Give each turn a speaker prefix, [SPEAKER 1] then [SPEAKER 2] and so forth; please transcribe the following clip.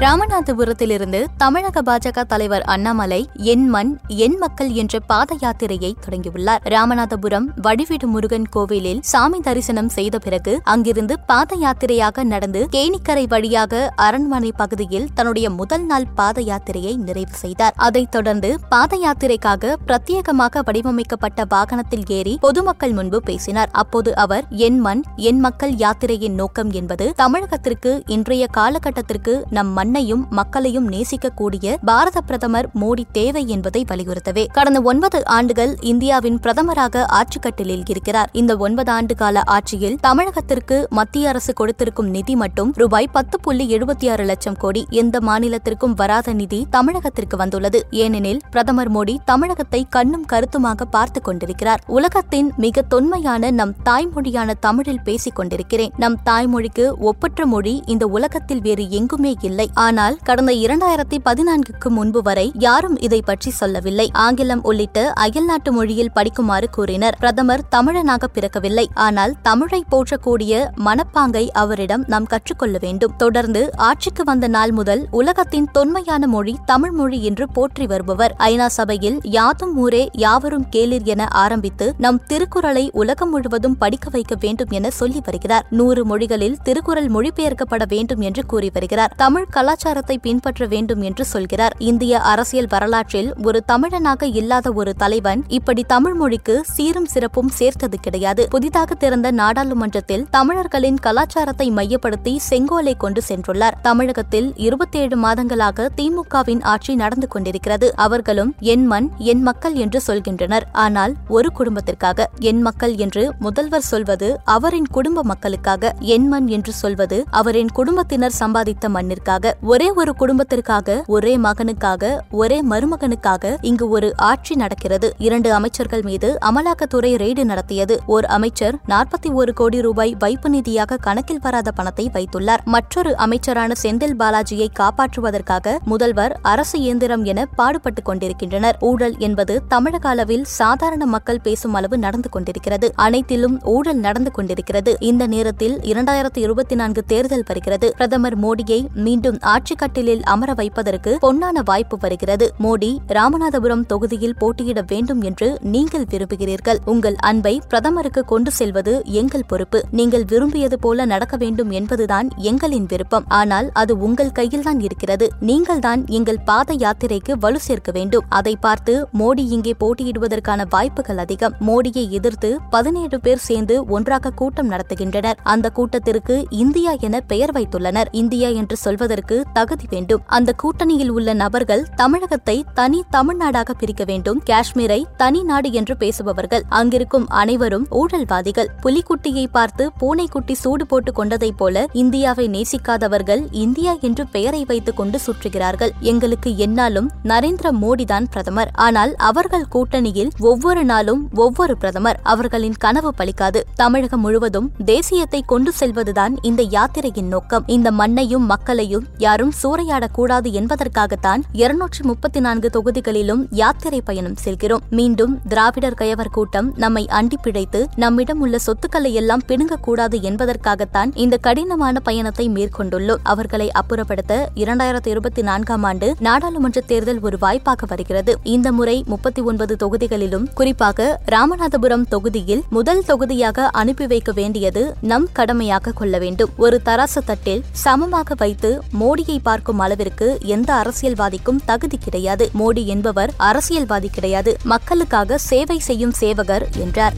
[SPEAKER 1] ராமநாதபுரத்திலிருந்து தமிழக பாஜக தலைவர் அண்ணாமலை என் மண் என் மக்கள் என்ற பாத யாத்திரையை தொடங்கியுள்ளார். ராமநாதபுரம் வடிவீடு முருகன் கோவிலில் சாமி தரிசனம் செய்த பிறகு அங்கிருந்து பாத யாத்திரையாக நடந்து கேணிக்கரை வழியாக அரண்மனை பகுதியில் தன்னுடைய முதல் நாள் பாத யாத்திரையை நிறைவு செய்தார். அதைத் தொடர்ந்து பாத யாத்திரைக்காக பிரத்யேகமாக வடிவமைக்கப்பட்ட வாகனத்தில் ஏறி பொதுமக்கள் முன்பு பேசினார். அப்போது அவர் என் மண் என் மக்கள் யாத்திரையின் நோக்கம் என்பது தமிழகத்திற்கு இன்றைய காலகட்டத்திற்கு நம் மண் மண்ணையும் மக்களையும் நேசிக்கக்கூடிய பாரத பிரதமர் மோடி தேவை என்பதை வலியுறுத்தவே. கடந்த ஒன்பது ஆண்டுகள் இந்தியாவின் பிரதமராக ஆட்சிக்கட்டிலில் இருக்கிறார். இந்த ஒன்பது ஆண்டு கால ஆட்சியில் தமிழகத்திற்கு மத்திய அரசு கொடுத்திருக்கும் நிதி மட்டும் ரூபாய் பத்து புள்ளி எழுபத்தி ஆறு லட்சம் கோடி எந்த மாநிலத்திற்கும் வராத நிதி தமிழகத்திற்கு வந்துள்ளது. ஏனெனில் பிரதமர் மோடி தமிழகத்தை கண்ணும் கருத்துமாக பார்த்துக் கொண்டிருக்கிறார். உலகத்தின் மிக தொன்மையான நம் தாய்மொழியான தமிழில் பேசிக் கொண்டிருக்கிறேன். நம் தாய்மொழிக்கு ஒப்பற்ற மொழி இந்த உலகத்தில் வேறு எங்குமே இல்லை. ஆனால் கடந்த இரண்டாயிரத்தி பதினான்குக்கு முன்பு வரை யாரும் இதை பற்றி சொல்லவில்லை. ஆங்கிலம் உள்ளிட்ட அயல்நாட்டு மொழியில் படிக்குமாறு கூறினர். பிரதமர் தமிழனாக பிறக்கவில்லை. ஆனால் தமிழை போற்றக்கூடிய மனப்பாங்கை அவரிடம் நாம் கற்றுக்கொள்ள வேண்டும். தொடர்ந்து ஆட்சிக்கு வந்த நாள் முதல் உலகத்தின் தொன்மையான மொழி தமிழ் மொழி என்று போற்றி வருபவர். ஐநா சபையில் யாதும் ஊரே யாவரும் கேளிர் என ஆரம்பித்து நம் திருக்குறளை உலகம் முழுவதும் படிக்க வைக்க வேண்டும் என சொல்லி வருகிறார். நூறு மொழிகளில் திருக்குறள் மொழிபெயர்க்கப்பட வேண்டும் என்று கூறி வருகிறார். தமிழ் கலா கலாச்சாரத்தை பின்பற்ற வேண்டும் என்று சொல்கிறார். இந்திய அரசியல் வரலாற்றில் ஒரு தமிழனாக இல்லாத ஒரு தலைவன் இப்படி தமிழ் மொழிக்கு சீரும் சிறப்பும் சேர்த்தது கிடையாது. புதிதாக திறந்த நாடாளுமன்றத்தில் தமிழர்களின் கலாச்சாரத்தை மையப்படுத்தி செங்கோலை கொண்டு சென்றுள்ளார். தமிழகத்தில் இருபத்தேழு மாதங்களாக திமுகவின் ஆட்சி நடந்து கொண்டிருக்கிறது. அவர்களும் என் மண் என் மக்கள் என்று சொல்கின்றனர். ஆனால் ஒரு குடும்பத்திற்காக என் மக்கள் என்று முதல்வர் சொல்வது அவரின் குடும்ப மக்களுக்காக என் மண் என்று சொல்வது அவரின் குடும்பத்தினர் சம்பாதித்த மண்ணிற்காக. ஒரே ஒரு குடும்பத்திற்காக ஒரே மகனுக்காக ஒரே மருமகனுக்காக இங்கு ஒரு ஆட்சி நடக்கிறது. இரண்டு அமைச்சர்கள் மீது அமலாக்கத்துறை ரெய்டு நடத்தியது. ஓர் அமைச்சர் நாற்பத்தி ஒரு கோடி ரூபாய் வைப்பு நிதியாக கணக்கில் வராத பணத்தை வைத்துள்ளார். மற்றொரு அமைச்சரான செந்தில் பாலாஜியை காப்பாற்றுவதற்காக முதல்வர் அரசு இயந்திரம் என பாடுபட்டுக் கொண்டிருக்கின்றனர். ஊழல் என்பது தமிழக அளவில் சாதாரண மக்கள் பேசும் அளவு நடந்து கொண்டிருக்கிறது. அனைத்திலும் ஊழல் நடந்து கொண்டிருக்கிறது. இந்த நேரத்தில் இரண்டாயிரத்தி இருபத்தி நான்கு தேர்தல் வருகிறது. பிரதமர் மோடியை மீண்டும் ஆட்சிக்கட்டிலில் அமர வைப்பதற்கு பொன்னான வாய்ப்பு வருகிறது. மோடி ராமநாதபுரம் தொகுதியில் போட்டியிட வேண்டும் என்று நீங்கள் விரும்புகிறீர்கள். உங்கள் அன்பை பிரதமருக்கு கொண்டு செல்வது எங்கள் பொறுப்பு. நீங்கள் விரும்பியது போல நடக்க வேண்டும் என்பதுதான் எங்களின் விருப்பம். ஆனால் அது உங்கள் கையில்தான் இருக்கிறது. நீங்கள்தான் எங்கள் பாத யாத்திரைக்கு வலு சேர்க்க வேண்டும். அதை பார்த்து மோடி இங்கே போட்டியிடுவதற்கான வாய்ப்புகள் அதிகம். மோடியை எதிர்த்து பதினேழு பேர் சேர்ந்து ஒன்றாக கூட்டம் நடத்துகின்றனர். அந்த கூட்டத்திற்கு இந்தியா என பெயர் வைத்துள்ளனர். இந்தியா என்று சொல்வதற்கு தகுதி வேண்டும். அந்த கூட்டணியில் உள்ள நபர்கள் தமிழகத்தை தனி தமிழ்நாடாக பிரிக்க வேண்டும். காஷ்மீரை தனி நாடு என்று பேசுபவர்கள். அங்கிருக்கும் அனைவரும் ஊழல்வாதிகள். புலிக்குட்டியை பார்த்து பூனைக்குட்டி சூடு போட்டுக் கொண்டதைப் போல இந்தியாவை நேசிக்காதவர்கள் இந்தியா என்று பெயரை வைத்துக் கொண்டு சுற்றுகிறார்கள். எங்களுக்கு என்னாலும் நரேந்திர மோடிதான் பிரதமர். ஆனால் அவர்கள் கூட்டணியில் ஒவ்வொரு நாளும் ஒவ்வொரு பிரதமர். அவர்களின் கனவு பலிக்காது. தமிழகம் முழுவதும் தேசியத்தை கொண்டு செல்வதுதான் இந்த யாத்திரையின் நோக்கம். இந்த மண்ணையும் மக்களையும் யாரும் சூறையாடக்கூடாது என்பதற்காகத்தான் இருநூற்றி முப்பத்தி நான்கு தொகுதிகளிலும் யாத்திரை பயணம் செல்கிறோம். மீண்டும் திராவிடர் கயவர் கூட்டம் நம்மை அண்டி பிழைத்து நம்மிடம் உள்ள சொத்துக்களை எல்லாம் பிடுங்கக்கூடாது என்பதற்காகத்தான் இந்த கடினமான பயணத்தை மேற்கொண்டுள்ளோம். அவர்களை அப்புறப்படுத்த இரண்டாயிரத்தி இருபத்தி நான்காம் ஆண்டு நாடாளுமன்ற தேர்தல் ஒரு வாய்ப்பாக வருகிறது. இந்த முறை முப்பத்தி ஒன்பது தொகுதிகளிலும் குறிப்பாக ராமநாதபுரம் தொகுதியில் முதல் தொகுதியாக அனுப்பி வைக்க வேண்டியது நம் கடமையாக கொள்ள வேண்டும். ஒரு தராசு தட்டில் சமமாக வைத்து மோடியை பார்க்கும் அளவிற்கு எந்த அரசியல்வாதிக்கும் தகுதி கிடையாது. மோடி என்பவர் அரசியல்வாதி கிடையாது. மக்களுக்காக சேவை செய்யும் சேவகர் என்றார்.